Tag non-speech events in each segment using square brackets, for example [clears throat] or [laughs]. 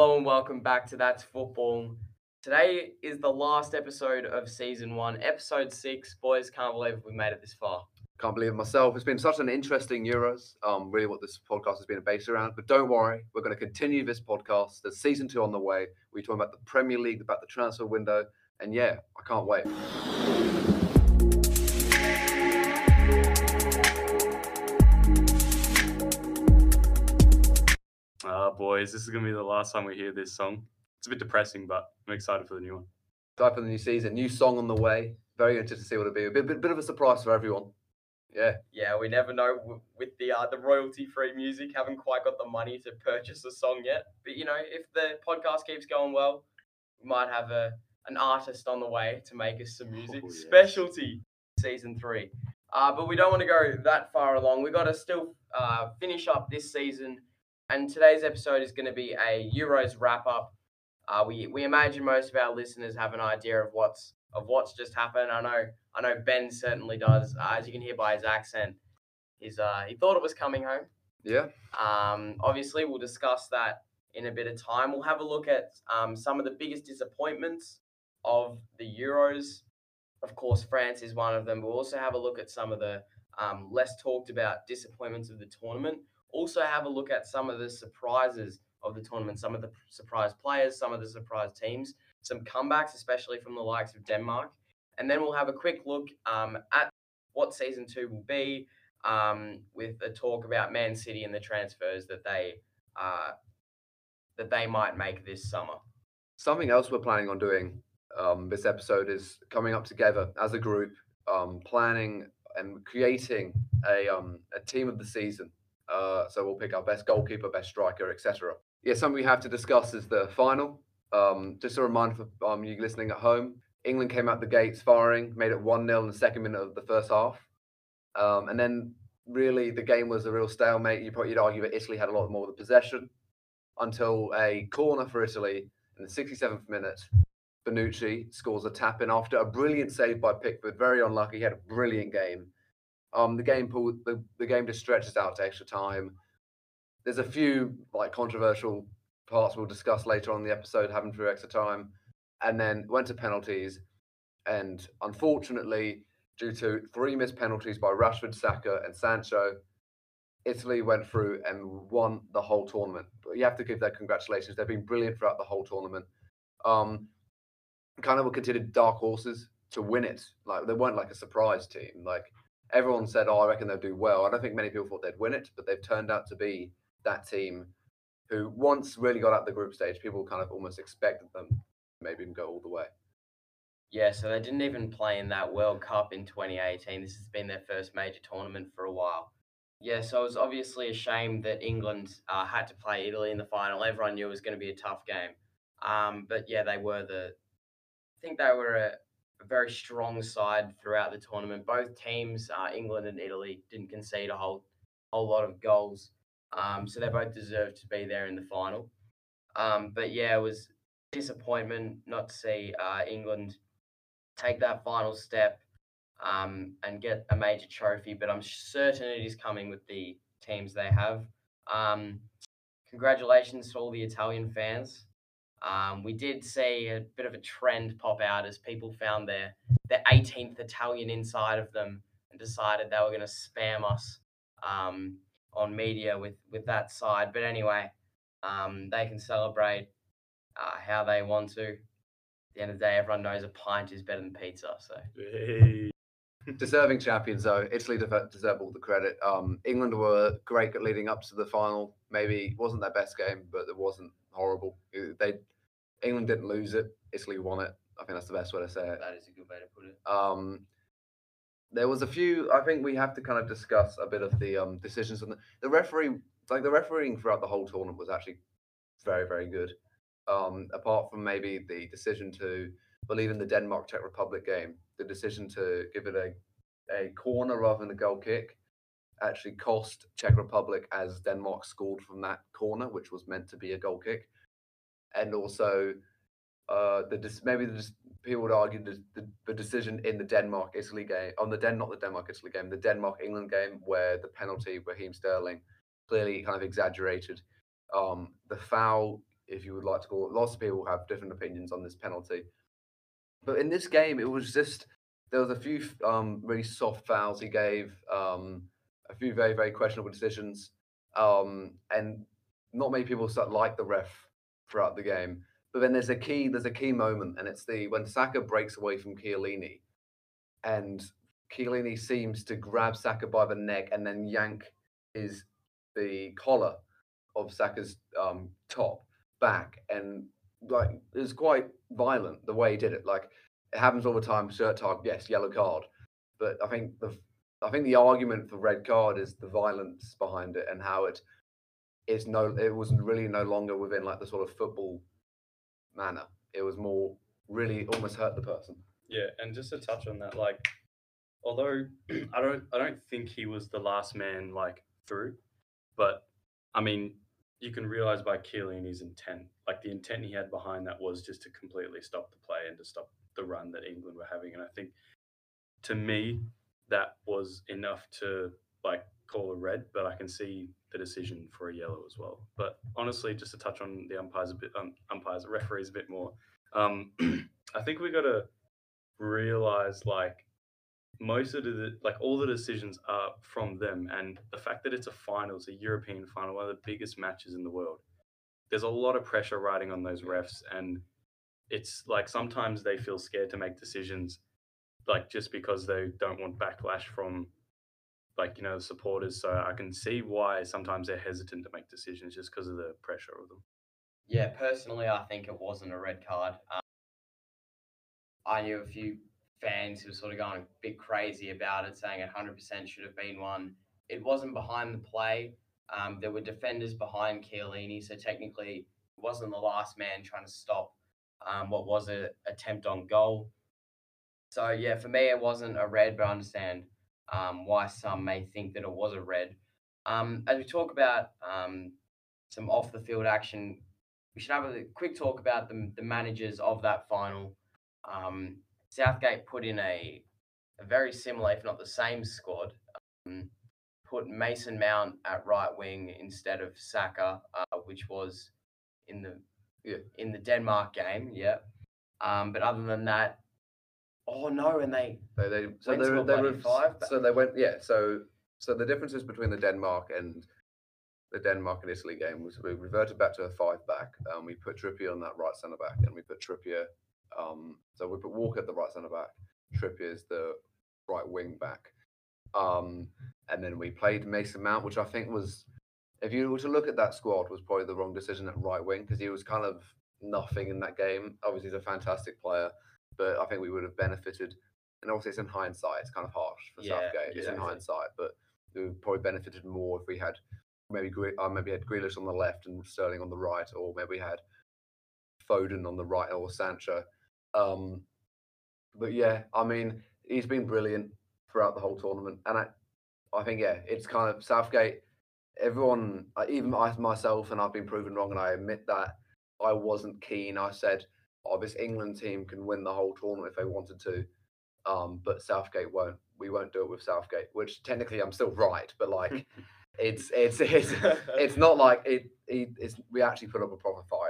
Hello and welcome back to That's Football. Today is the last episode of season one, episode six. Boys, can't believe we made it this far. Can't believe it myself. It's been such an interesting Euros. Um, really, what this podcast has been based around. But don't worry, we're going to continue this podcast. There's season two on the way. We're talking about the Premier League, about the transfer window, and yeah, I can't wait. Boys, this is gonna be the last time we hear this song. It's a bit depressing, but I'm excited for the new one. Time for the new season, new song on the way. Very interested to see what it'll be. A bit, bit, bit of a surprise for everyone. Yeah, Yeah, we never know with the uh, the royalty free music. Haven't quite got the money to purchase a song yet. But you know, if the podcast keeps going well, we might have a an artist on the way to make us some music. Oh, yes. Specialty season three. Uh, but we don't want to go that far along. We've got to still uh, finish up this season, and today's episode is going to be a Euros wrap up. Uh, we we imagine most of our listeners have an idea of what's of what's just happened. I know I know Ben certainly does. Uh, as you can hear by his accent, he's uh, he thought it was coming home. yeah. Um, obviously, we'll discuss that in a bit of time. We'll have a look at um, some of the biggest disappointments of the Euros. Of course, France is one of them. We'll also have a look at some of the um, less talked about disappointments of the tournament. Also, have a look at some of the surprises of the tournament, some of the surprise players, some of the surprise teams, some comebacks, especially from the likes of Denmark. And then we'll have a quick look um, at what season two will be, um, with a talk about Man City and the transfers that they uh, that they might make this summer. Something else we're planning on doing um, this episode is coming up together as a group, um, planning and creating a um, a team of the season. Uh, so we'll pick our best goalkeeper, best striker, etc. Yeah, something we have to discuss is the final. Um, just a reminder for um, you listening at home: England came out the gates firing, made it one 0 in the second minute of the first half, um, and then really the game was a real stalemate. You probably you'd argue that Italy had a lot more of the possession until a corner for Italy in the 67th minute. Bonucci scores a tap in after a brilliant save by Pickford. Very unlucky. He had a brilliant game. Um, the game pulled the, the game just stretches out to extra time. There's a few like controversial parts we'll discuss later on the episode, having through extra time, and then went to penalties. And unfortunately, due to three missed penalties by Rashford, Saka, and Sancho, Italy went through and won the whole tournament. But you have to give their congratulations. They've been brilliant throughout the whole tournament. Um, kind of were considered dark horses to win it. Like they weren't like a surprise team. Like everyone said, "Oh, I reckon they'll do well." I don't think many people thought they'd win it, but they've turned out to be that team who once really got out the group stage. People kind of almost expected them maybe even go all the way. Yeah, so they didn't even play in that World Cup in 2018. This has been their first major tournament for a while. Yeah, so it was obviously a shame that England uh, had to play Italy in the final. Everyone knew it was going to be a tough game. Um, but yeah, they were the. I think they were a, a very strong side throughout the tournament. Both teams, uh, England and Italy, didn't concede a whole whole lot of goals. Um, so they both deserved to be there in the final. Um, but yeah, it was disappointment not to see uh, England take that final step um, and get a major trophy. But I'm certain it is coming with the teams they have. Um, congratulations to all the Italian fans. Um, we did see a bit of a trend pop out as people found their their 18th Italian inside of them and decided they were going to spam us um, on media with with that side. But anyway, um, they can celebrate uh, how they want to. At the end of the day, everyone knows a pint is better than pizza. So Hey. Deserving champions, though. Italy deserve all the credit. Um, England were great at leading up to the final. Maybe it wasn't their best game, but it wasn't horrible. They England didn't lose it. Italy won it. I think that's the best way to say it. that is a good way to put it. Um, there was a few. I think we have to kind of discuss a bit of the um, decisions and the, the referee. Like the refereeing throughout the whole tournament was actually very, very good. Um, apart from maybe the decision to believe in the Denmark Czech Republic game, the decision to give it a a corner rather than a goal kick actually cost Czech Republic as Denmark scored from that corner, which was meant to be a goal kick, and also uh, the maybe the people would argue the, the, the decision in the Denmark Italy game on the Den not the Denmark Italy game, the Denmark England game where the penalty Raheem Sterling clearly kind of exaggerated. Um, the foul if you would like to call it. Lots of people have different opinions on this penalty. But in this game, it was just there was a few um, really soft fouls he gave, um, a few very very questionable decisions, um, and not many people like the ref throughout the game. But then there's a key there's a key moment, and it's the when Saka breaks away from Chiellini, and Chiellini seems to grab Saka by the neck and then yank his the collar of Saka's um, top back, and like it was quite violent the way he did it. Like it happens all the time. Shirt tug, yes, yellow card. But I think the I think the argument for red card is the violence behind it and how it is no it was really no longer within like the sort of football manner. It was more really almost hurt the person. Yeah, and just to touch on that, like, although [clears throat] I don't, I don't think he was the last man like through, but I mean, you can realize by Chiellini's intent, like the intent he had behind that was just to completely stop the play and to stop the run that England were having, and I think to me that was enough to like call a red, but I can see the decision for a yellow as well. But honestly, just to touch on the umpires a bit, um, umpires, referees a bit more, um, [clears throat] I think we got to realize like most of the like all the decisions are from them, and the fact that it's a final, it's a European final, one of the biggest matches in the world. There's a lot of pressure riding on those refs, and it's like sometimes they feel scared to make decisions, like just because they don't want backlash from like you know the supporters. So I can see why sometimes they're hesitant to make decisions just because of the pressure of them. Yeah, personally, I think it wasn't a red card. Um, I knew a few fans who were sort of going a bit crazy about it, saying 100% should have been one. It wasn't behind the play. Um, there were defenders behind Chiellini, so technically it wasn't the last man trying to stop um, what was an attempt on goal. So yeah, for me it wasn't a red, but I understand um, why some may think that it was a red. Um, as we talk about um, some off the field action, we should have a quick talk about the, the managers of that final. Um, Southgate put in a, a very similar, if not the same squad. Um, put Mason Mount at right wing instead of Saka, uh, which was in the in the Denmark game. Yeah. Um, but other than that, oh no, and they So they so they, were- they were five so they went yeah so so the differences between the Denmark and the Denmark and Italy game was we reverted back to a five back. Um, we put Trippier on that right centre back, and we put Trippier. Um, so we put Walker at the right centre back. Trippier is the right wing back. Um, and then we played Mason Mount, which I think was, if you were to look at that squad, was probably the wrong decision at right wing because he was kind of nothing in that game. Obviously, he's a fantastic player, but I think we would have benefited. And obviously, it's in hindsight. It's kind of harsh for Yeah, Southgate. It's in exactly. hindsight, but we would probably benefited more if we had maybe uh, maybe had Grealish on the left and Sterling on the right, or maybe we had Foden on the right or Sancho. Um, but yeah, I mean, he's been brilliant throughout the whole tournament, and I, I think yeah, it's kind of Southgate. Everyone, uh, even I myself, and I've been proven wrong, and I admit that I wasn't keen. I said, "Oh, this England team can win the whole tournament if they wanted to," um, but Southgate won't. We won't do it with Southgate, which technically I'm still right, but like, [laughs] it's it's it's it's not like it. He, it's, we actually put up a proper fight it,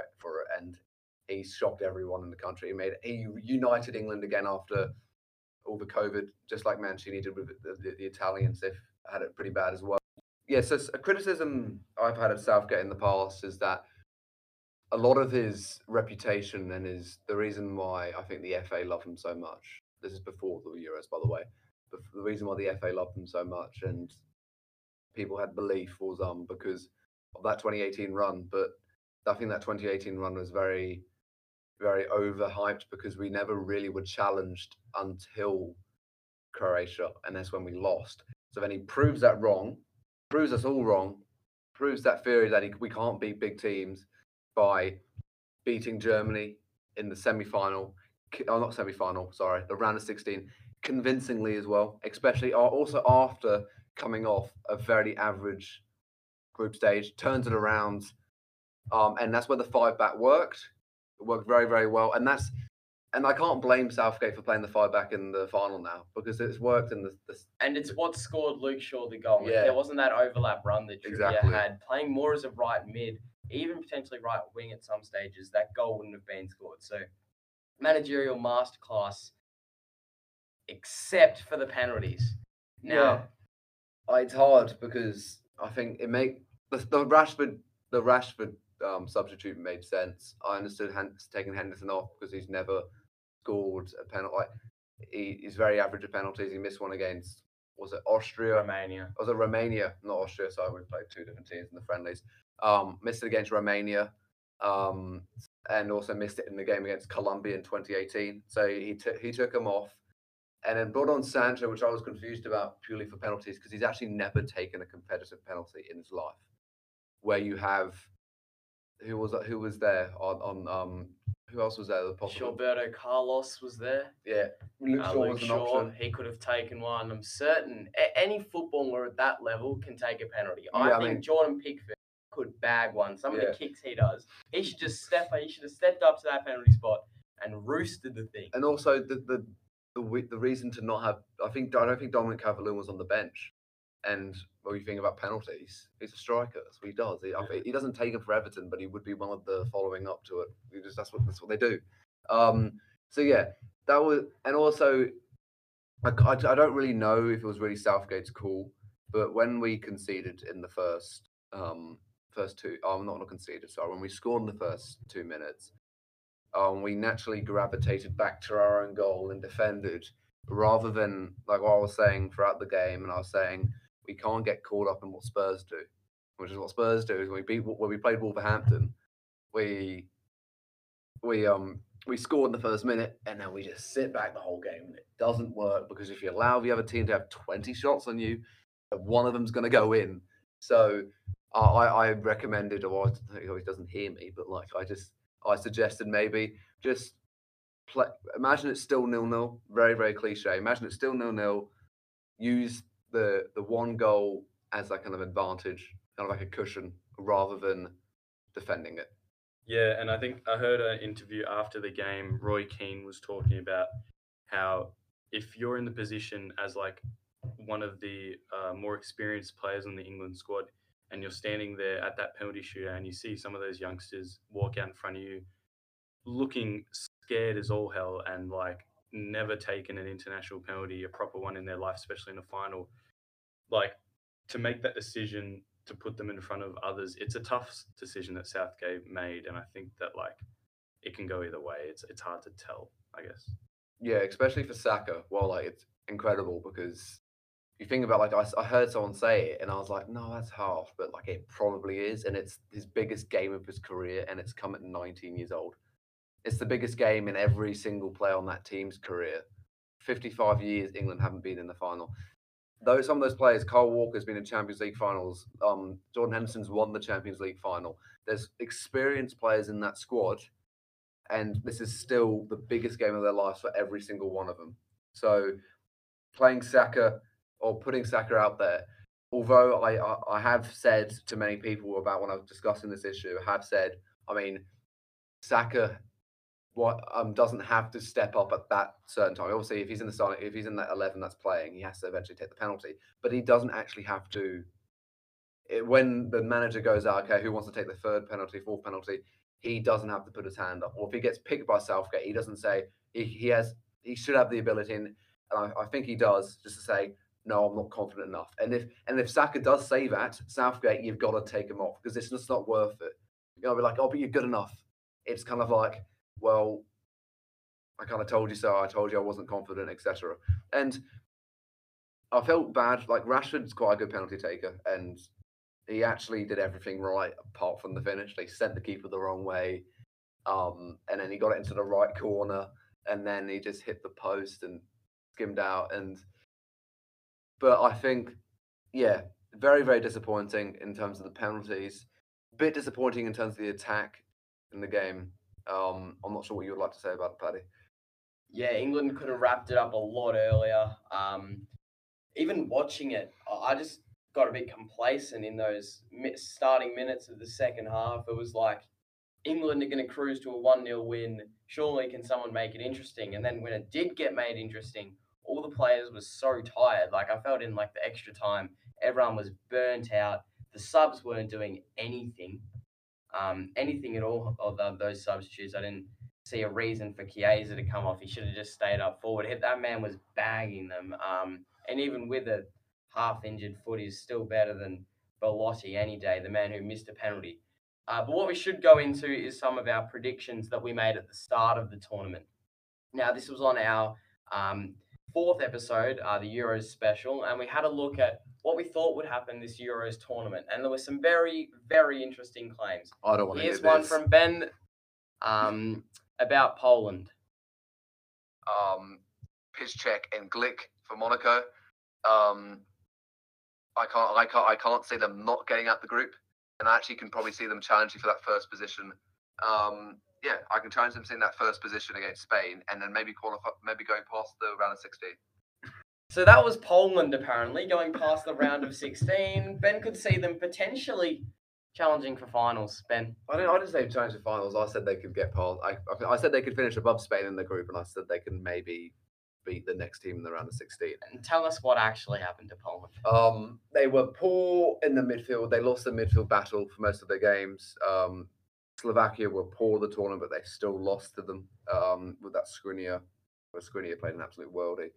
he shocked everyone in the country. He made he united England again after all the COVID, just like Mancini did with the, the, the Italians. They've had it pretty bad as well. Yes, yeah, so a criticism I've had of Southgate in the past is that a lot of his reputation and his the reason why I think the FA love him so much. This is before the Euros, by the way. The reason why the FA loved him so much and people had belief was um because of that 2018 run. But I think that 2018 run was very, very overhyped because we never really were challenged until Croatia, and that's when we lost. So then he proves that wrong, proves us all wrong, proves that theory that he, we can't beat big teams by beating Germany in the semi-final. Oh, not semi-final. Sorry, the round of 16, convincingly as well. Especially also after coming off a very average group stage, turns it around, um, and that's where the five back worked. It worked very, very well, and that's and I can't blame Southgate for playing the five back in the final now because it's worked in the, the And it's what scored Luke Shaw the goal. If Yeah. there wasn't that overlap run that Trippier Exactly. had, playing more as a right mid, even potentially right wing at some stages, that goal wouldn't have been scored. So, managerial masterclass, except for the penalties. Now, Uh, it's hard because I think it make the, the Rashford the Rashford um, substitute made sense. I understood Hen- taking Henderson off because he's never scored a penalty. Like, he, he's very average at penalties. He missed one against was it Austria? Romania. was it Romania, not Austria? Sorry, we played two different teams in the friendlies. Um, missed it against Romania, um, and also missed it in the game against Colombia in 2018. So he took he took him off, and then brought on Sancho, which I was confused about purely for penalties because he's actually never taken a competitive penalty in his life. Where you have who was who was there on on um who else was there? The possible Gilberto Carlos was there. yeah Luke Uh, Shaw Luke was an Shaw, option. he could have taken one. I'm certain a- any footballer at that level can take a penalty. I Yeah, I think mean- Jordan Pickford could bag one. Some of the kicks he does, he should just step. He should have stepped up to that penalty spot and roosted the thing. and also the the the, the reason to not have I think I don't think Dominic Calvert-Lewin was on the bench, and when you think about penalties, he's a striker. That's what he does. He, I think- he doesn't take them for Everton, but he would be one of the following up to it. He just that's what that's what they do. Um, so yeah, that was and also I don't really know if it was really Southgate's call, but when we conceded in the first um first two, oh, not not conceded, sorry, when we scored in the first two minutes, um, we naturally gravitated back to our own goal and defended rather than like what I was saying throughout the game. And I was saying we can't get caught up in what Spurs do, which is what Spurs do. Is when we beat when we played Wolverhampton, we we um we scored in the first minute and then we just sit back the whole game and it doesn't work because if you allow the other team to have 20 shots on you, one of them's going to go in. So I, I recommended, or he doesn't hear me, but like I just I suggested maybe just play. Imagine it's still nil nil. Very very cliche. Imagine it's still nil nil. Use the the one goal as that kind of advantage, kind of like a cushion, rather than defending it. Yeah, and I think I heard an interview after the game. Roy Keane was talking about how if you're in the position as like one of the uh, more experienced players on the England squad, and you're standing there at that penalty shootout, and you see some of those youngsters walk out in front of you, looking scared as all hell, and like never taken an international penalty, a proper one in their life, especially in a final, like to make that decision to put them in front of others, it's a tough decision that Southgate made, and I think that like it can go either way. It's it's hard to tell, I guess. Yeah, especially for Saka. Well, like it's incredible because you think about like I heard someone say it and I was like, no, that's half, but like it probably is, and it's his biggest game of his career, and it's come at 19 years old. It's the biggest game in every single player on that team's career. 55 years England haven't been in the final. Though some of those players, Kyle Walker's been in Champions League finals. Um, Jordan Henderson's won the Champions League final. There's experienced players in that squad, and this is still the biggest game of their lives for every single one of them. So, playing Saka or putting Saka out there, although I, I, I have said to many people about when I was discussing this issue, I have said, I mean, Saka what um doesn't have to step up at that certain time. Obviously, if he's in the starting, if he's in that eleven that's playing, he has to eventually take the penalty. But he doesn't actually have to. It, when the manager goes out, okay, who wants to take the third penalty, fourth penalty? He doesn't have to put his hand up. Or if he gets picked by Southgate, he doesn't say he, he has. He should have the ability, and, I, I think he does, just to say, no, I'm not confident enough. And if and if Saka does say that, Southgate, you've got to take him off because it's just not worth it. You know, be like, oh, but you're good enough. It's kind of like, well, I kind of told you so. I told you I wasn't confident, etc. And I felt bad. Like Rashford's quite a good penalty taker, and he actually did everything right apart from the finish. They sent the keeper the wrong way, um, and then he got it into the right corner, and then he just hit the post and skimmed out. And but I think, yeah, very very disappointing in terms of the penalties. Bit disappointing in terms of the attack in the game. Um, I'm not sure what you would like to say about it, Paddy. Yeah, England could have wrapped it up a lot earlier. Um, even watching it, I just got a bit complacent in those starting minutes of the second half. It was like England are going to cruise to a 1 0 win. Surely can someone make it interesting? And then when it did get made interesting, all the players were so tired. Like I felt in like the extra time, everyone was burnt out. The subs weren't doing anything, um, anything at all of those substitutes. I didn't see a reason for Chiesa to come off. He should have just stayed up forward. If That man was bagging them. Um, and even with a half injured foot, he's still better than Belotti any day, the man who missed a penalty. Uh, but what we should go into is some of our predictions that we made at the start of the tournament. Now, this was on our um, fourth episode, uh, the Euros special, and we had a look at what we thought would happen this Euros tournament. And there were some very, very interesting claims. I don't want to Here's hear one this. from Ben um, about Poland. um, Piszczek and Glik for Monaco. Um, I can't, I can't, I can't see them not getting out the group, and I actually can probably see them challenging for that first position. Um, yeah, I can challenge them seeing that first position against Spain, and then maybe qualify, maybe going past the round of sixteen. So that was Poland apparently going past the round of 16. Ben could see them potentially challenging for finals. Ben, I didn't, I didn't say challenge the finals. I said they could get past. I, I, I said they could finish above Spain in the group, and I said they can maybe beat the next team in the round of sixteen. and tell us what actually happened to Poland. Um, they were poor in the midfield. They lost the midfield battle for most of their games. Um, Slovakia were poor the tournament, but they still lost to them um, with that Skriniar. Well, Skriniar played an absolute worldie.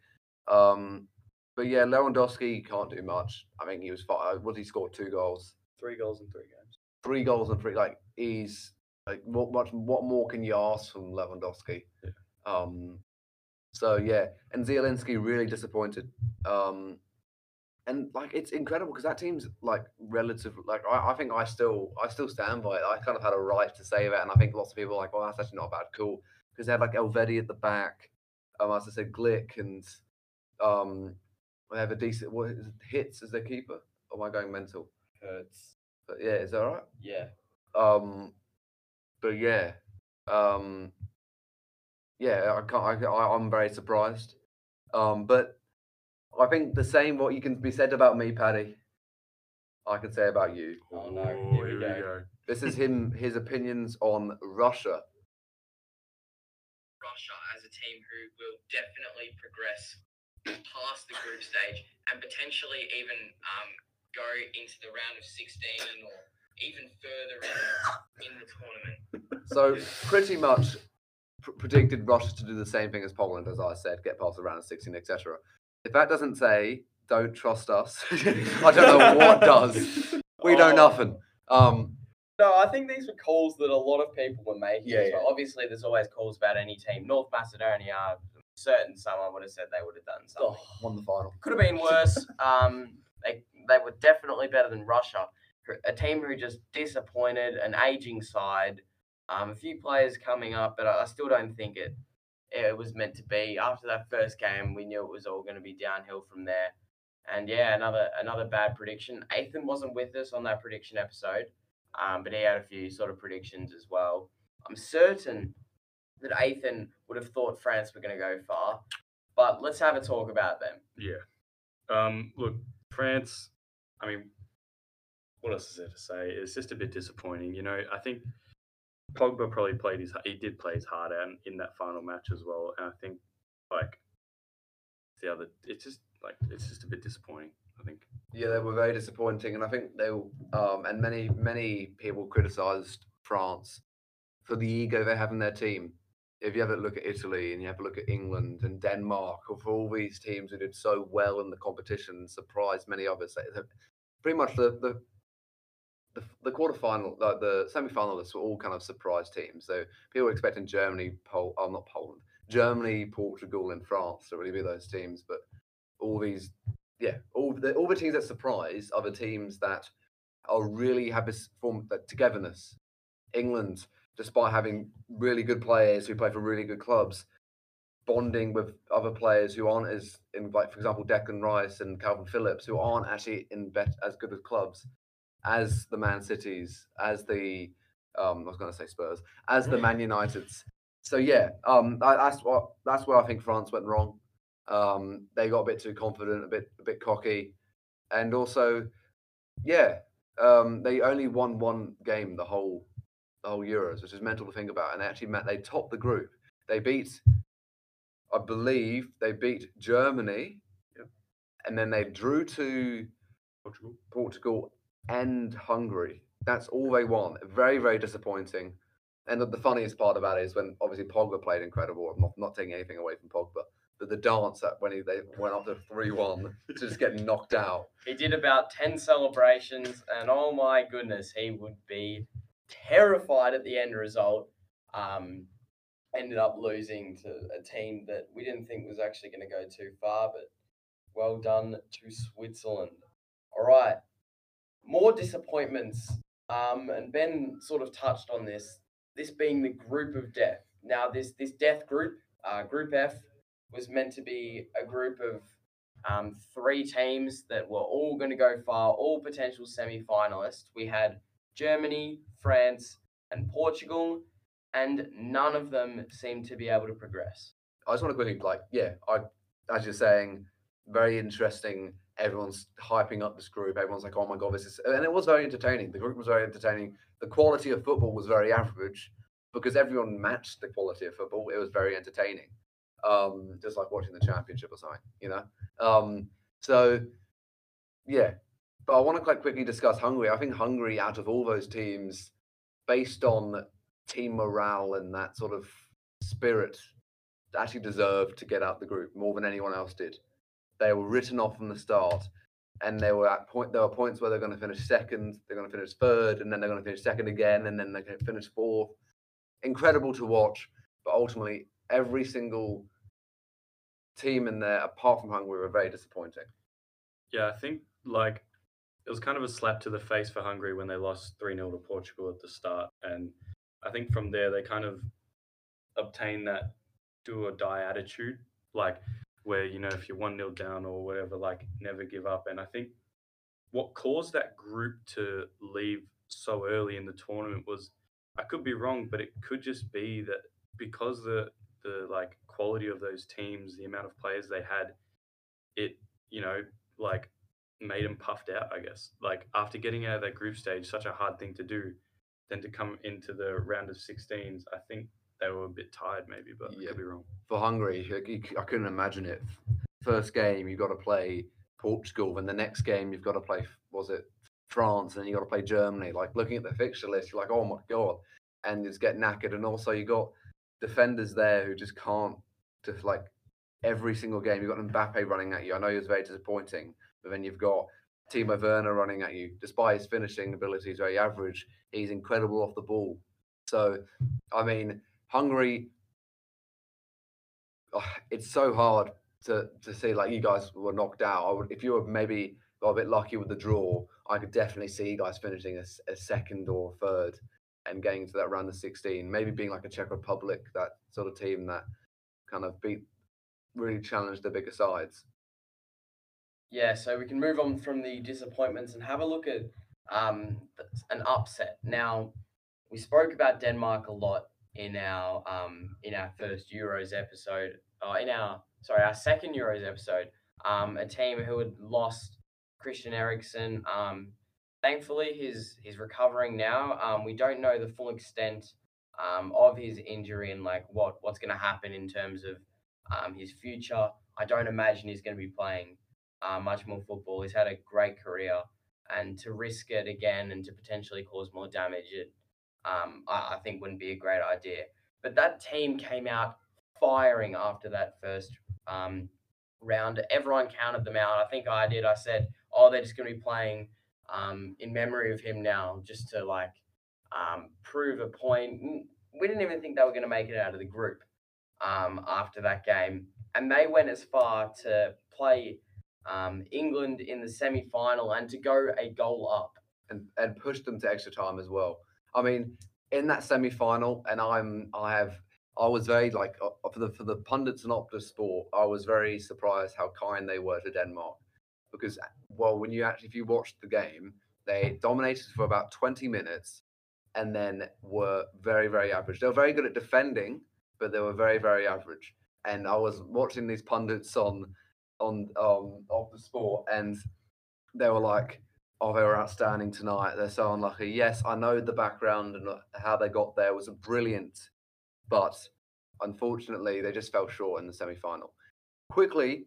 Um, but yeah, Lewandowski can't do much. I think he was fine. What he scored two goals, Three goals in three games. three goals in three. Like he's like what much what more can you ask from Lewandowski? Yeah. Um, so yeah, and Zielinski really disappointed. Um, and like it's incredible because that team's like relative. Like I, I think I still I still stand by it. I kind of had a right to say that, and I think lots of people are like, well, that's actually not bad. Cool, because they had like Elvedi at the back. Um, as I said, Glik and um, they have a decent what is it, hits as their keeper. Or am I going mental? Hurts. But yeah, is that all right? Yeah. Um, but yeah, um, yeah, I can't. I, I, I'm very surprised. Um, but I think the same what you can be said about me, Paddy. I can say about you. Oh, no, Ooh, here we go. This is him. His opinions on Russia. Russia as a team who will definitely progress past the group stage and potentially even um, go into the round of 16 or even further in, in the tournament. So pretty much pr- predicted Russia to do the same thing as Poland, as I said, get past the round of 16, etc. If that doesn't say don't trust us, [laughs] I don't know what does. We know Oh. nothing. Um, No, I think these were calls that a lot of people were making. Yeah, as well. yeah. Obviously, there's always calls about any team. North Macedonia, I'm certain someone would have said they would have done something. oh, won the final. Could have been worse. [laughs] um, they they were definitely better than Russia. who- A team who just disappointed, an aging side, um, a few players coming up, but I, I still don't think it it was meant to be. After that first game, we knew it was all going to be downhill from there. And yeah, another another bad prediction. Ethan wasn't with us on that prediction episode, um, but he had a few sort of predictions as well. I'm certain that Ethan would have thought France were going to go far, but let's have a talk about them. Yeah. Um, look, France. I mean, what else is there to say? It's just a bit disappointing. You know, I think Pogba probably played his. He did play his heart out in, that final match as well, and I think like the other. It's just like it's just a bit disappointing. I think. Yeah, they were very disappointing, and I think they um and many many people criticised France for the ego they have in their team. If you have a look at Italy and you have a look at England and Denmark, or for all these teams who did so well in the competition surprised many others, pretty much the the the, the quarterfinal, the, the semi-finalists were all kind of surprise teams. So people were expecting Germany, Pol, oh not Poland, Germany, Portugal, and France to really be those teams, but all these yeah, all the all the teams that surprise are the teams that are really have this form that togetherness. England, despite having really good players who play for really good clubs, bonding with other players who aren't as in like for example Declan Rice and Kalvin Phillips, who aren't actually in bet as good as clubs as the Man Cities, as the um I was gonna say Spurs, as the Man Uniteds. So yeah, um I, that's what that's where I think France went wrong. Um, they got a bit too confident, a bit a bit cocky, and also, yeah, um, they only won one game the whole the whole Euros, which is mental to think about. And they actually met. They topped the group. They beat, I believe, they beat Germany, and then they drew to Portugal. Portugal and Hungary. That's all they want. Very, very disappointing. And the, the funniest part about it is when obviously Pogba played incredible. I'm not, not taking anything away from Pogba, but the dance that when he, they went up to three one to just get knocked out. He did about 10 celebrations, and oh my goodness, he would be terrified at the end result. Um, ended up losing to a team that we didn't think was actually going to go too far, but well done to Switzerland. All right, more disappointments. Um, and Ben sort of touched on this. This being the group of death. Now, this this death group, uh, Group F, was meant to be a group of um, three teams that were all going to go far, all potential semi finalists. We had Germany, France, and Portugal, and none of them seemed to be able to progress. I just want to quickly like, yeah, I as you're saying, very interesting. Everyone's hyping up this group. Everyone's like, oh my god, this is and it was very entertaining. The group was very entertaining. The quality of football was very average because everyone matched the quality of football. It was very entertaining. Um, just like watching the championship or something, you know. Um, so yeah. But I want to quite quickly discuss Hungary. I think Hungary, out of all those teams, based on team morale and that sort of spirit actually deserved to get out the group more than anyone else did. They were written off from the start, and they were at point. There were points where they're going to finish second, they're going to finish third, and then they're going to finish second again, and then they're going to finish fourth. Incredible to watch, but ultimately every single team in there, apart from Hungary, were very disappointing. Yeah, I think like it was kind of a slap to the face for Hungary when they lost 3 0 to Portugal at the start. And I think from there they kind of obtained that do or die attitude, like where, you know, if you're 1 0 down or whatever, like never give up. And I think what caused that group to leave so early in the tournament was I could be wrong, but it could just be that because the the like quality of those teams, the amount of players they had, it you know like made them puffed out. I guess like after getting out of that group stage, such a hard thing to do, then to come into the round of 16s, I think they were a bit tired maybe, but I Yeah. could be wrong. For Hungary, you- you c- I couldn't imagine it. First game, you've got to play Portugal, then the next game, you've got to play, was it France, and then you've got to play Germany. Like looking at the fixture list, you're like, oh my god, and it's get knackered. And also, you got defenders there who just can't, just like every single game, you've got Mbappe running at you. I know he was very disappointing, but then you've got Timo Werner running at you. Despite his finishing ability is very average, he's incredible off the ball. So, I mean, Hungary oh, it's so hard to to see like you guys were knocked out. I would, if you were maybe got a bit lucky with the draw, I could definitely see you guys finishing a second or third and getting to that round of 16. Maybe being like a Czech Republic, that sort of team that kind of beat, really challenged the bigger sides. Yeah, so we can move on from the disappointments and have a look at um, an upset. Now, we spoke about Denmark a lot in our um, in our first Euros episode, uh, in our sorry our second Euros episode. Um, a team who had lost Christian Eriksen. Um, thankfully, he's he's recovering now. Um, we don't know the full extent um, of his injury and like what what's going to happen in terms of um, his future. I don't imagine he's going to be playing uh, much more football. He's had a great career, and to risk it again and to potentially cause more damage, it um, I, I think wouldn't be a great idea. But that team came out firing after that first um, round. Everyone counted them out. I think I did. I said, "Oh, they're just going to be playing um, in memory of him now, just to like um, prove a point." We didn't even think they were going to make it out of the group um, after that game, and they went as far to play um, England in the semi final and to go a goal up. and and pushed them to extra time as well. I mean, in that semi final, and I'm I have I was very like uh, for the for the pundits and Optus Sport, I was very surprised how kind they were to Denmark because well, when you actually if you watched the game, they dominated for about 20 minutes and then were very very average. They were very good at defending, but they were very very average. And I was watching these pundits on on um Optus Sport, and they were like oh, they were outstanding tonight. They're so unlucky. Yes, I know the background and uh, how they got there was brilliant, but unfortunately, they just fell short in the semi final. Quickly,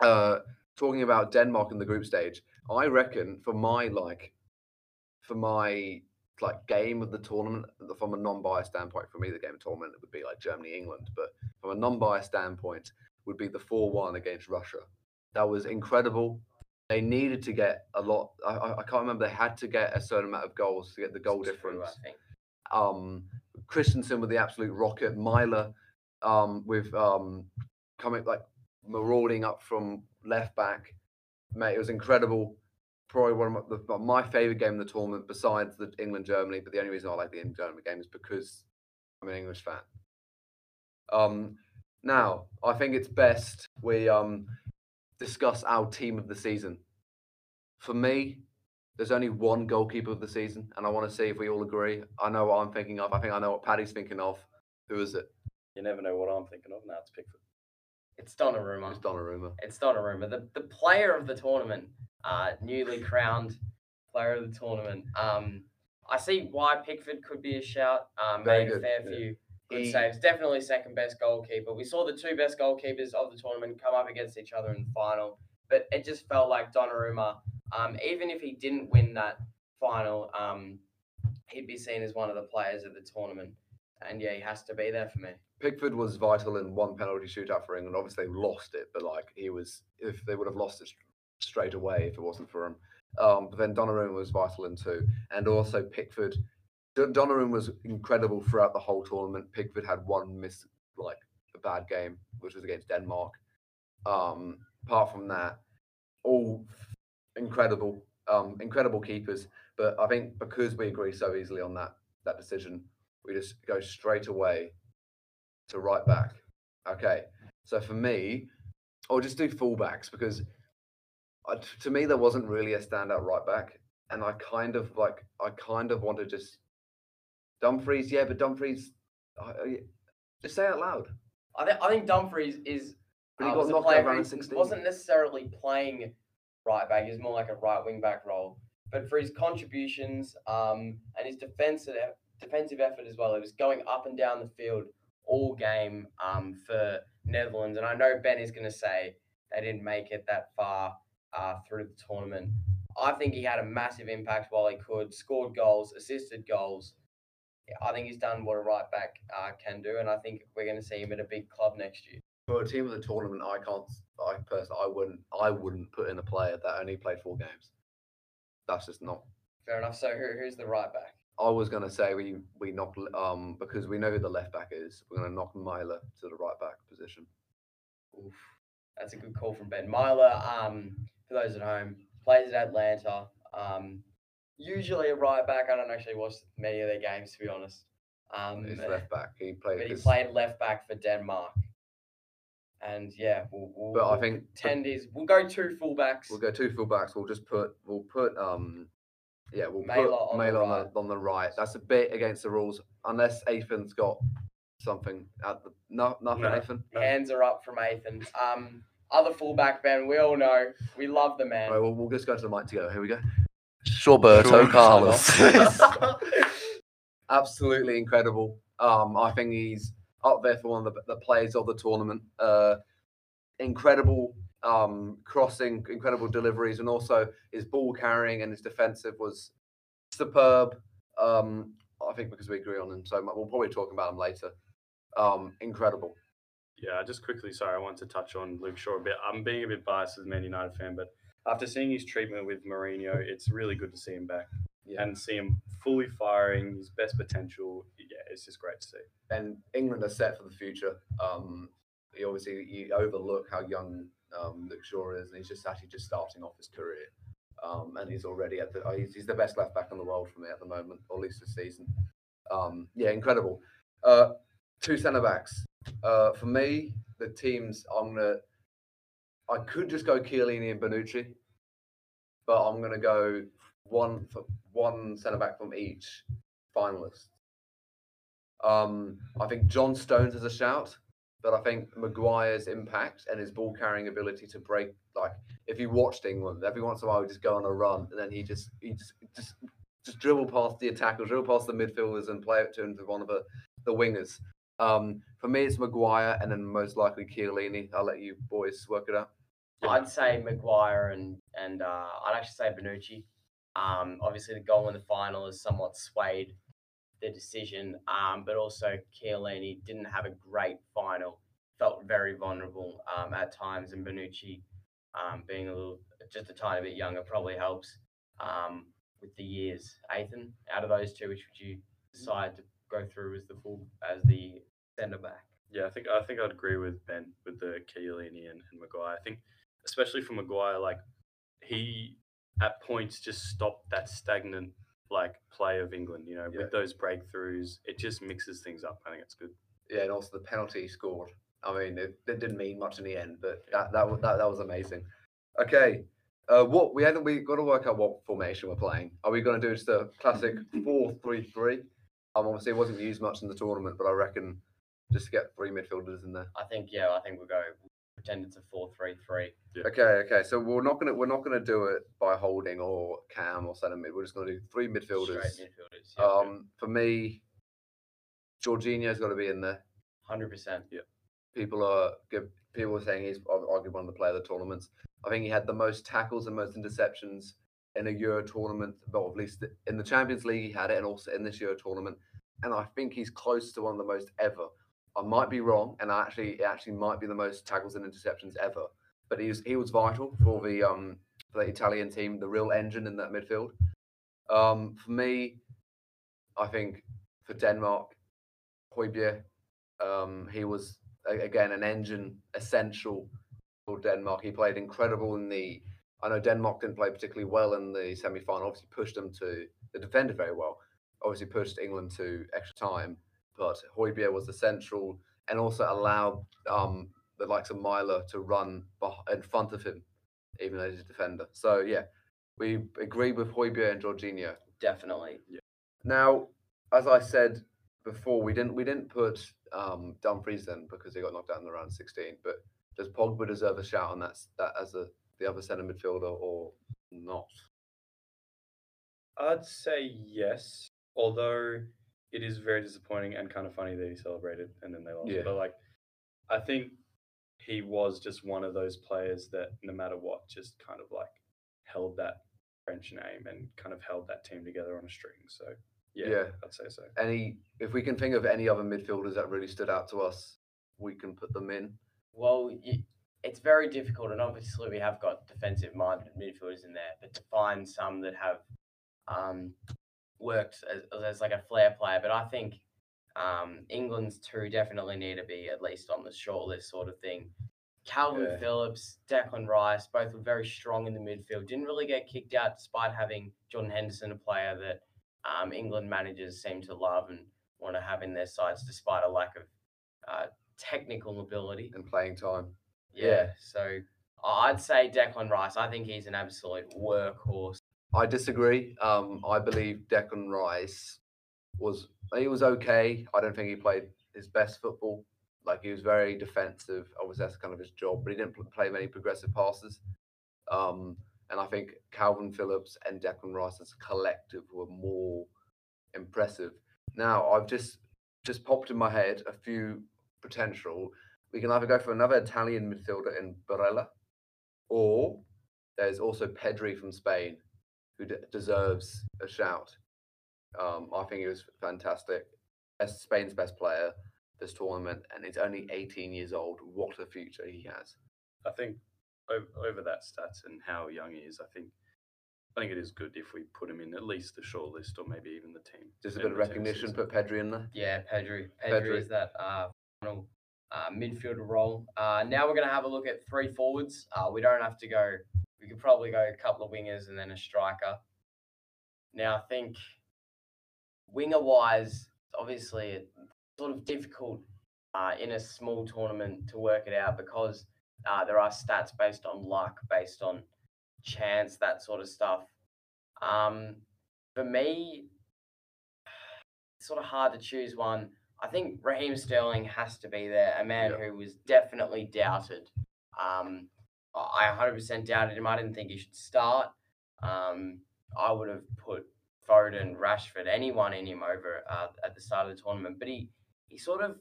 uh, talking about Denmark in the group stage, I reckon for my like, for my like game of the tournament from a non-biased standpoint, for me the game of tournament would be like Germany England, but from a non-biased standpoint would be the four-one against Russia. That was incredible. They needed to get a lot. I, I can't remember. They had to get a certain amount of goals to get the goal difference I think. um Christensen with the absolute rocket, Maehle um with um coming like marauding up from left back. Mate, it was incredible. Probably one of my, the, my favorite game in the tournament besides the England Germany, but the only reason I like the England Germany game is because I'm an English fan. Um now, I think it's best we um discuss our team of the season. For me, there's only one goalkeeper of the season, and I want to see if we all agree. I know what I'm thinking of. I think I know what Paddy's thinking of. Who is it? You never know what I'm thinking of. Now it's Pickford. It's Donnarumma. It's Donnarumma. It's Donnarumma, the, the player of the tournament, uh, newly crowned player of the tournament. Um, I see why Pickford could be a shout. Um, Very made a good, fair yeah. Few good He- saves. Definitely second best goalkeeper. We saw the two best goalkeepers of the tournament come up against each other in the final, but it just felt like Donnarumma, um, even if he didn't win that final, um, he'd be seen as one of the players of the tournament. And yeah, he has to be there for me. Pickford was vital in one penalty shootout for England. Obviously, they lost it, but like he was, if they would have lost it straight away if it wasn't for him. Um, but then Donnarumma was vital in two, and also Pickford. Don- Donnarumma was incredible throughout the whole tournament. Pickford had one miss, like a bad game, which was against Denmark. Um, apart from that, all incredible, um, incredible keepers. But I think because we agree so easily on that that decision, we just go straight away to right back. Okay, so for me, I'll just do fullbacks because I, to me there wasn't really a standout right back, and I kind of like I kind of want to just Dumfries, yeah, but Dumfries, I, just say it out loud. I, th- I think Dumfries is But he uh, got knocked player out round who of 16. wasn't necessarily playing right back. He was more like a right wing back role. But for his contributions um, and his defensive defensive effort as well, he was going up and down the field all game um, for Netherlands. And I know Ben is going to say they didn't make it that far uh, through the tournament. I think he had a massive impact while he could, scored goals, assisted goals. I think he's done what a right back uh, can do, and I think we're going to see him at a big club next year. For a team of the tournament, I can't. I personally, I wouldn't. I wouldn't put in a player that only played four games. That's just not. Fair enough. So who, who's the right back? I was gonna say we we knock um because we know who the left back is. We're gonna knock Maehle to the right back position. Oof, that's a good call from Ben. Maehle, um, for those at home, plays at Atalanta. Um, usually a right back. I don't actually watch many of their games to be honest. Um, He's left back. He played. but he 'cause- played left back for Denmark. And yeah, we'll, we'll, But I we'll think- but- pretend he's we'll go two fullbacks. We'll go two fullbacks. We'll just put. We'll put. Um. Yeah, we'll Maehle put on the Maehle on right. the on the right. That's a bit against the rules, unless Ethan's got something at the. No, nothing, No. Ethan. No. Hands are up from Athan. Um, other fullback Ben, we all know we love the man. Right, well, we'll just go to the mic together. Here we go. Shawberto Carlos. [laughs] [laughs] Absolutely incredible. Um, I think he's up there for one of the, the players of the tournament. Uh, incredible um, crossing, incredible deliveries, and also his ball carrying and his defensive was superb. Um, I think because we agree on him so much, we'll probably talk about him later. Um, incredible. Yeah, just quickly, sorry, I want to touch on Luke Shaw a bit. I'm being a bit biased as a Man United fan, but after seeing his treatment with Mourinho, it's really good to see him back Yeah. and see him fully firing his best potential. Yeah, it's just great to see. and England are set for the future. Um, you obviously you overlook how young um, Luke Shaw is, and he's just actually just starting off his career. Um, and he's already at the uh, he's, he's the best left back in the world for me at the moment, or at least this season. Um, yeah, incredible. Uh, two centre backs. Uh, for me, the teams I'm gonna I could just go Chiellini and Bonucci, but I'm gonna go one for one centre back from each finalist. Um, I think John Stones has a shout. but I think Maguire's impact and his ball carrying ability to break, like if you watched England, every once in a while he just go on a run and then he just he just just just dribble past the attackers, dribble past the midfielders and play it to into one of the, the wingers. Um, for me, it's Maguire and then most likely Chiellini. I'll let you boys work it out. I'd say Maguire and and uh, I'd actually say Bonucci. Um, obviously, the goal in the final has somewhat swayed the decision, um, but also Chiellini didn't have a great final. Felt very vulnerable um, at times, and Bonucci, um, being a little just a tiny bit younger, probably helps um, with the years. Ethan, out of those two, which would you decide to go through as the full as the centre back? Yeah, I think I think I'd agree with Ben with the Chiellini and, and Maguire. I think especially for Maguire, like he at points just stopped that stagnant like play of England. You know, Yeah. with those breakthroughs, it just mixes things up. I think it's good. Yeah, and also the penalty he scored. I mean, it, it didn't mean much in the end, but that that that, that was amazing. Okay, uh, what we haven't we got to work out what formation we're playing. Are we going to do just a classic four three three? Um, obviously it wasn't used much in the tournament, but I reckon just to get three midfielders in there. I think yeah, I think we'll go pretend it's a four three three. Okay, okay. So we're not gonna we're not gonna do it by holding or cam or centre mid. We're just gonna do three midfielders. Straight midfielders. Yeah, Um, for me, Jorginho's got to be in there. hundred percent. Yeah. people are give people are saying he's arguably one of the player of the tournaments. I think he had the most tackles and most interceptions in a Euro tournament, but at least in the Champions League he had it, and also in this Euro tournament. And I think he's close to one of the most ever. I might be wrong, and I actually it actually might be the most tackles and interceptions ever. But he was he was vital for the um for the Italian team, the real engine in that midfield. Um, for me, I think for Denmark, Højbjerg, um, he was again an engine essential for Denmark. He played incredible in the. I know Denmark didn't play particularly well in the semi final. Obviously, pushed them to. They defended very well. Obviously, pushed England to extra time. But Højbjerg was essential and also allowed um, the likes of Maehle to run in front of him, even though he's a defender. So yeah, we agree with Højbjerg and Jorginho. Definitely. Yeah. Now, as I said before, we didn't we didn't put um, Dumfries in because he got knocked out in the round sixteen. But does Pogba deserve a shout on that that as a the other centre midfielder or not? I'd say yes, although it is very disappointing and kind of funny that he celebrated and then they lost. Yeah. But like, I think he was just one of those players that no matter what, just kind of like held that French name and kind of held that team together on a string. So yeah, Yeah. I'd say so. Any if we can think of any other midfielders that really stood out to us, we can put them in. Well, it's very difficult, and obviously we have got defensive-minded midfielders in there, but to find some that have um, worked as, as like a flair player, but I think um, England's two definitely need to be at least on the short list, sort of thing. Kalvin Yeah. Phillips, Declan Rice, both were very strong in the midfield. Didn't really get kicked out despite having Jordan Henderson, a player that um, England managers seem to love and want to have in their sides, despite a lack of uh, technical ability. and playing time. Yeah. Yeah. So I'd say Declan Rice. I think he's an absolute workhorse. I disagree. Um, I believe Declan Rice was he was okay. I don't think he played his best football. Like he was very defensive. Obviously, that's kind of his job, but he didn't play many progressive passes. Um, and I think Kalvin Phillips and Declan Rice as a collective were more impressive. Now I've just just popped in my head a few potential. We can either go for another Italian midfielder in Barella, or there's also Pedri from Spain, who d- deserves a shout. Um, I think he was fantastic. Best Spain's best player this tournament, and he's only 18 years old. What a future he has! I think over, over that stats and how young he is, I think I think it is good if we put him in at least the short list or maybe even the team. Just a bit of of the team recognition. season. Put Pedri in there. Yeah, Pedri. Pedri, Pedri. is that uh, final uh, midfielder role. Uh, now we're going to have a look at three forwards. Uh, we don't have to go. We could probably go a couple of wingers and then a striker. Now I think winger wise, obviously it's sort of difficult uh, in a small tournament to work it out because uh, there are stats based on luck, based on chance, that sort of stuff. Um, for me, it's sort of hard to choose one. I think Raheem Sterling has to be there, a man who was definitely doubted. Um, I I 100% doubted him. I didn't think he should start. Um, I would have put Foden, Rashford, anyone in him over uh, at the start of the tournament, but he he sort of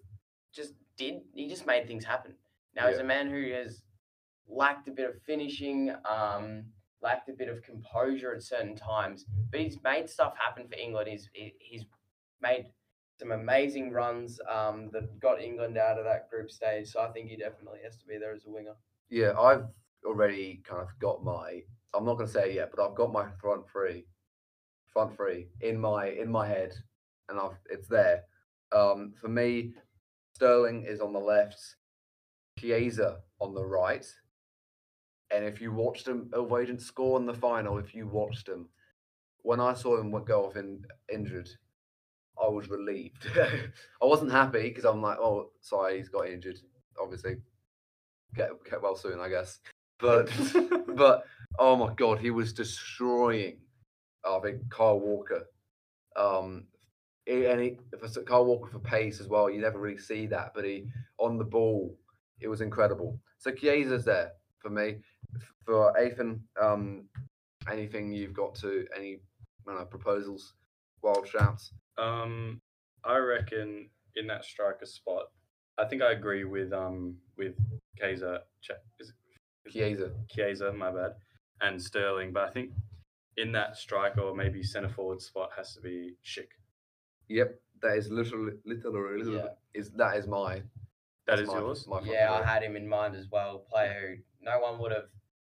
just did. He just made things happen. Now he's a man who has lacked a bit of finishing, um, lacked a bit of composure at certain times, but he's made stuff happen for England. He's he's made some amazing runs um, that got England out of that group stage. So I think he definitely has to be there as a winger. Yeah, I've already kind of got my. I'm not going to say it yet, but I've got my front three, front three in my in my head, and I've it's there. Um, for me, Sterling is on the left, Chiesa on the right, and if you watched him, Ilva didn't score in the final. If you watched him, when I saw him go off in, injured, I was relieved. [laughs] I wasn't happy because I'm like, oh, sorry, he's got injured. Obviously, get get well soon, I guess. But [laughs] but oh my god, he was destroying. I think Kyle Walker. Um, and he, for Kyle Walker for pace as well. You never really see that, but he on the ball, it was incredible. So Chiesa's there for me. For Ethan, um, anything you've got to any know, proposals, wild shouts. Um, I reckon in that striker spot, I think I agree with um with Kaiser. Is it Chiesa. Chiesa, my bad, and Sterling. But I think in that striker or maybe centre forward spot has to be Schick. Yep, that is literally literally Yeah. is that is my that's my, yours. My front Yeah, I row. had him in mind as well. Player who no one would have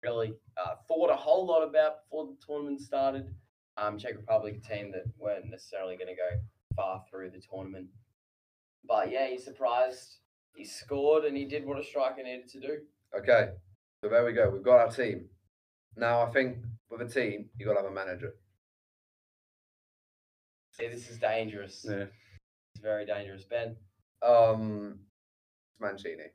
really uh, thought a whole lot about before the tournament started. Um, Czech Republic a team that weren't necessarily going to go far through the tournament. But yeah, he surprised. He scored and he did what a striker needed to do. Okay, so there we go. We've got our team. Now I think with a team, you've got to have a manager. See, this is dangerous. Yeah. It's very dangerous, Ben. Um, it's Mancini.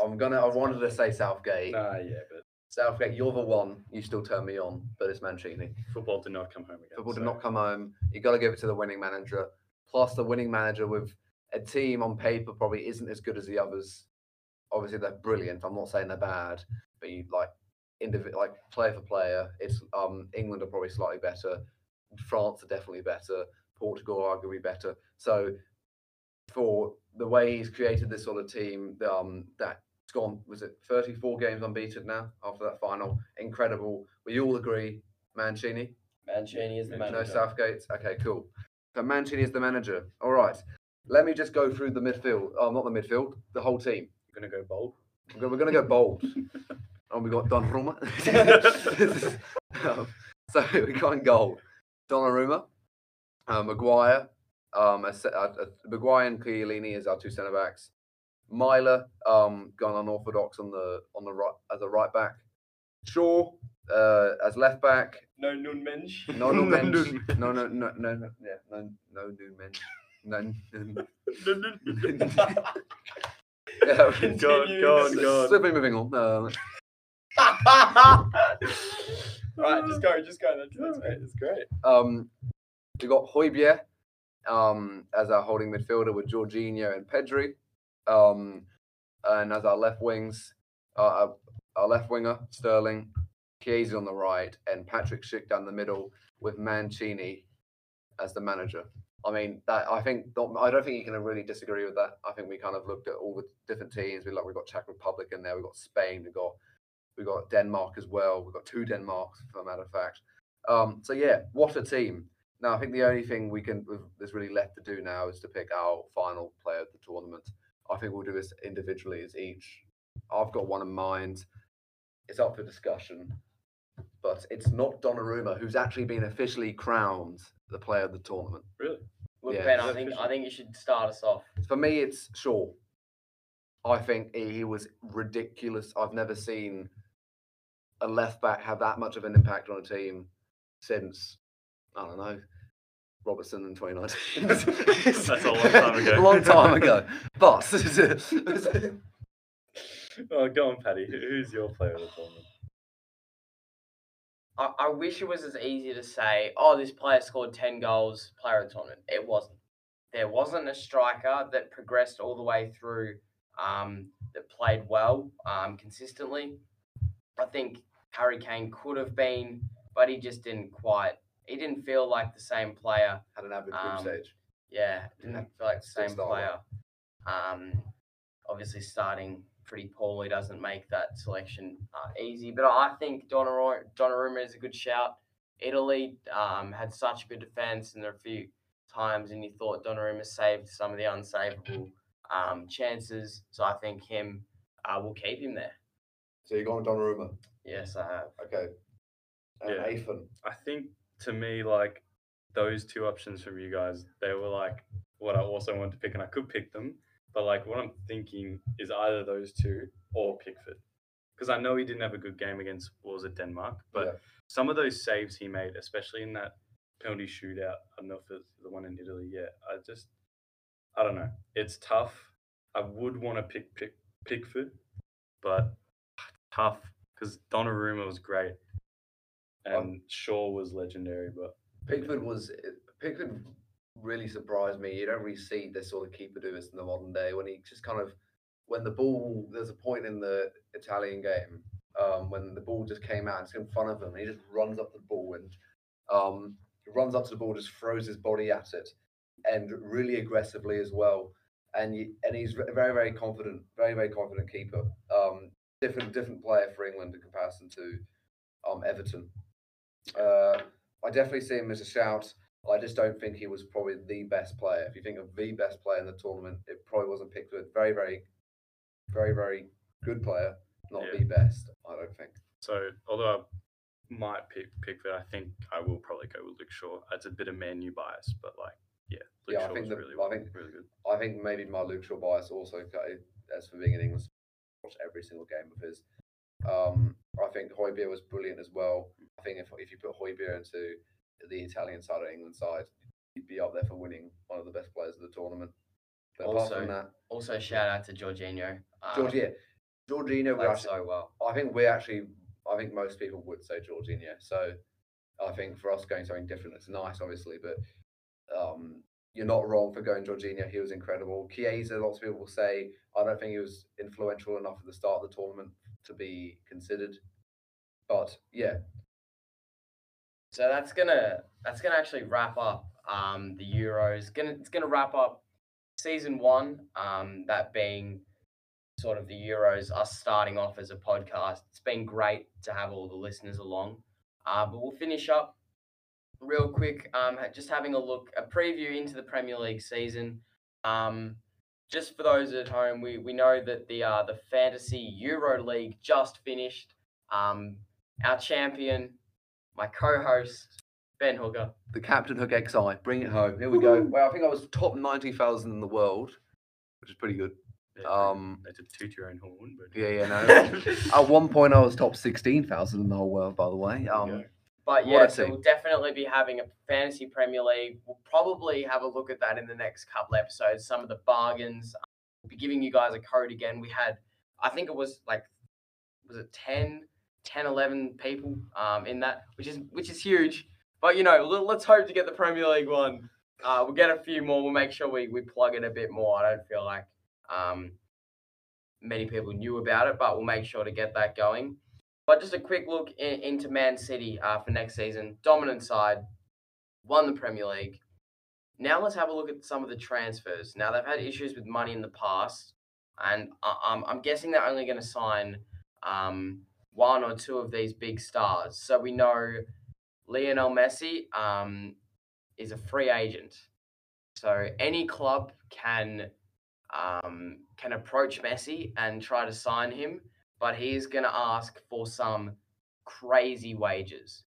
I'm gonna. I wanted to say Southgate. Nah, yeah, but Southgate, you're the one. You still turn me on, but it's Mancini. football did not come home again. Football did not come home. You got to give it to the winning manager. Plus, the winning manager with a team on paper probably isn't as good as the others. Obviously, they're brilliant. I'm not saying they're bad, you like individual, like player for player. It's um England are probably slightly better. France are definitely better. Portugal are arguably better. So, for the way he's created this sort of team, um, that's gone. Was it 34 games unbeaten now after that final? Incredible. We all agree, Mancini. Mancini is the No No manager. Southgate. Okay, cool. So Mancini is the manager. All right. Let me just go through the midfield. Oh, not the midfield. The whole team. You're gonna go bold. We're go- we're going to go bold. [laughs] and we got Donnarumma. [laughs] um, so [laughs] we got in goal. Donnarumma, uh, Maguire, um, a, uh, uh, Maguire and Chiellini as our two centre backs. Maehle, um, gone unorthodox on the on the right as a right back. Shaw uh, as left back. No Nun Mensch. No, no, No bench. noon No, no, no, no, no, yeah, no, no noon bench. No, [laughs] no, Go on, go on, go on. Swiftly moving on. Um, [laughs] right, just go, just go. That's, that's great. It's great. um, we got Højbjerg um, as our holding midfielder with Jorginho and Pedri. Um, and as our left wings, uh, our, our left winger, Sterling, Chiesa on the right, and Patrick Schick down the middle with Mancini as the manager. I mean, that I think not, I don't think you can really disagree with that. I think we kind of looked at all the different teams. We like we got Czech Republic in there, we've got Spain, we've got we got Denmark as well. We've got two Denmarks, for a matter of fact. Um, so yeah, what a team! Now I think the only thing we can there's really left to do now is to pick our final player of the tournament. I think we'll do this individually as each. I've got one in mind. It's up for discussion, but it's not Donnarumma who's actually been officially crowned the player of the tournament. Really? Look, Yeah. Ben, I that think I think you should start us off. For me, it's Shaw. I think he he was ridiculous. I've never seen a left back have that much of an impact on a team since I don't know Robertson in 2019. [laughs] That's a long time [laughs] ago. a long time ago. But [laughs] Oh, go on, Paddy. Who's your player of the tournament? I, I wish it was as easy to say, oh, this player scored 10 goals, player of the tournament. It wasn't. there wasn't a striker that progressed all the way through um, that played well um, consistently. I think Harry Kane could have been, but he just didn't quite. He didn't feel like the same player. Had an average group Um, stage. Yeah, didn't Yeah, feel like the same player. Um, obviously, starting pretty poorly doesn't make that selection uh, easy. But I think Donnarumma, Donnarumma is a good shout. Italy um, had such a good defense, and there are a few times, and you thought Donnarumma saved some of the unsavable um, chances. So I think him uh, will keep him there. So you're going Donnarumma. Yes, I have. Okay. And Yeah. Ethan. I think to me, like those two options from you guys, they were like what I also wanted to pick, and I could pick them. But like what I'm thinking is either those two or Pickford, because I know he didn't have a good game against what was it Denmark, but Yeah. some of those saves he made, especially in that penalty shootout, I don't know if it's the one in Italy. Yeah, I just I don't know. It's tough. I would want to pick pick Pickford, but tough because Donnarumma was great and Shaw was legendary, but Pickford was Pickford really surprised me. You don't really see this sort of keeper do this in the modern day when he just kind of when the ball there's a point in the Italian game um, when the ball just came out, it's in front of him, and he just runs up to the ball and um, runs up to the ball, just throws his body at it, and really aggressively as well. And you, and he's very very confident, very very confident keeper. Um, different different player for England in comparison to um, Everton. Uh, I definitely see him as a shout. I just don't think he was probably the best player. If you think of the best player in the tournament, it probably wasn't Pickford. Very, very, very, very good player, not Yeah. the best. I don't think. So although I might pick Pickford, I think I will probably go with Luke Shaw. It's a bit of Man U bias, but like yeah, Luke Yeah, I Shaw think was the- really, I think- really good. I think maybe my Luke Shaw bias also as for being in England, watched every single game of his. Um, I think Højbjerg was brilliant as well. I think if if you put Højbjerg into the Italian side or England side, he'd be up there for winning one of the best players of the tournament. But Also, that, Also, shout out to Jorginho. Georgia, Georgina, we played actually, so well. I think we actually, I think most people would say Jorginho. So I think for us going something different, it's nice, obviously, but um, you're not wrong for going Jorginho. He was incredible. Chiesa, lots of people will say, I don't think he was influential enough at the start of the tournament to be considered. But yeah, So that's gonna that's gonna actually wrap up um, the Euros. Gonna it's gonna wrap up season one. Um, that being sort of the Euros, us starting off as a podcast. It's been great to have all the listeners along. Uh, but we'll finish up real quick. Um, just having a look, a preview into the Premier League season. Um, just for those at home, we, we know that the uh, the Fantasy Euro League just finished. Um, our champion, my co-host Ben Hooker. the Captain Hook XI, bring it home. Here we go. Well, I think I was top 90,000 in the world, which is pretty good. Yeah, Um, they did toot your own horn, but Yeah, yeah, no. [laughs] At one point, I was top 16,000 in the whole world, by the way. Um, go. But yeah, so team. we'll definitely be having a fantasy Premier League. We'll probably have a look at that in the next couple episodes. Some of the bargains. We'll be giving you guys a code again. We had, I think it was like, was it 10, 10, 11 people um, in that, which is which is huge. But you know, let- let's hope to get the Premier League one. Uh, we'll get a few more. We'll make sure we, we plug it a bit more. I don't feel like um, many people knew about it, but we'll make sure to get that going. But just a quick look in, into Man City uh, for next season. Dominant side, won the Premier League. Now let's have a look at some of the transfers. Now they've had issues with money in the past, and I, I'm, I'm guessing they're only going to sign um, one or two of these big stars. So we know Lionel Messi um, is a free agent. So any club can um, can approach Messi and try to sign him, but he's going to ask for some crazy wages.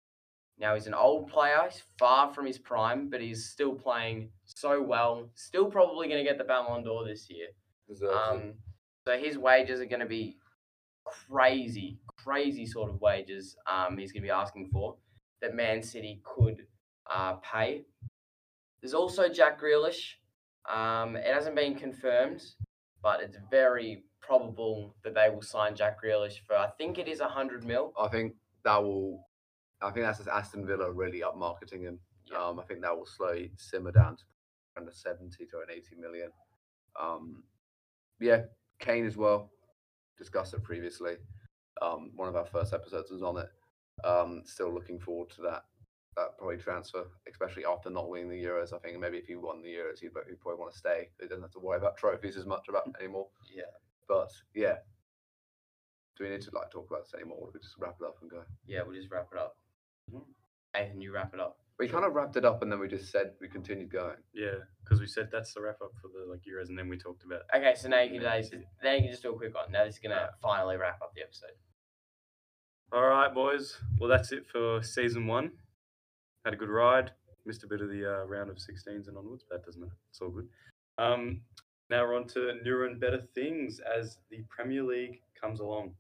Now he's an old player, he's far from his prime, but he's still playing so well. Still probably going to get the Ballon d'Or this year. Um, so his wages are going to be crazy, crazy sort of wages. Um, he's going to be asking for that Man City could uh, pay. There's also Jack Grealish. Um, it hasn't been confirmed, but it's very probable that they will sign Jack Grealish for. I think it is a hundred mil. I think that will. I think that's just Aston Villa really up marketing him. Yeah. Um, I think that will slowly simmer down to around a 70 to an 80 million. Um, yeah, Kane as well. Discussed it previously. Um, one of our first episodes was on it. Um, still looking forward to that that probably transfer, especially after not winning the Euros. I think maybe if he won the Euros, he'd, he'd probably want to stay. He doesn't have to worry about trophies as much about [laughs] anymore. Yeah. But yeah, do we need to like talk about this anymore? Or do we just wrap it up and go? Yeah, we'll just wrap it up. Nathan, you wrap it up. We kind of wrapped it up and then we just said we continued going. Yeah, because we said that's the wrap up for the like Euros, and then we talked about. Okay, so now you can Yeah, just, that's it. now you can just do a quick one. Now this is gonna Alright. finally wrap up the episode. All right, boys. Well, that's it for season one. Had a good ride. Missed a bit of the uh, round of 16s and onwards, but that doesn't matter. It's all good. Um, now we're on to newer and better things as the Premier League comes along.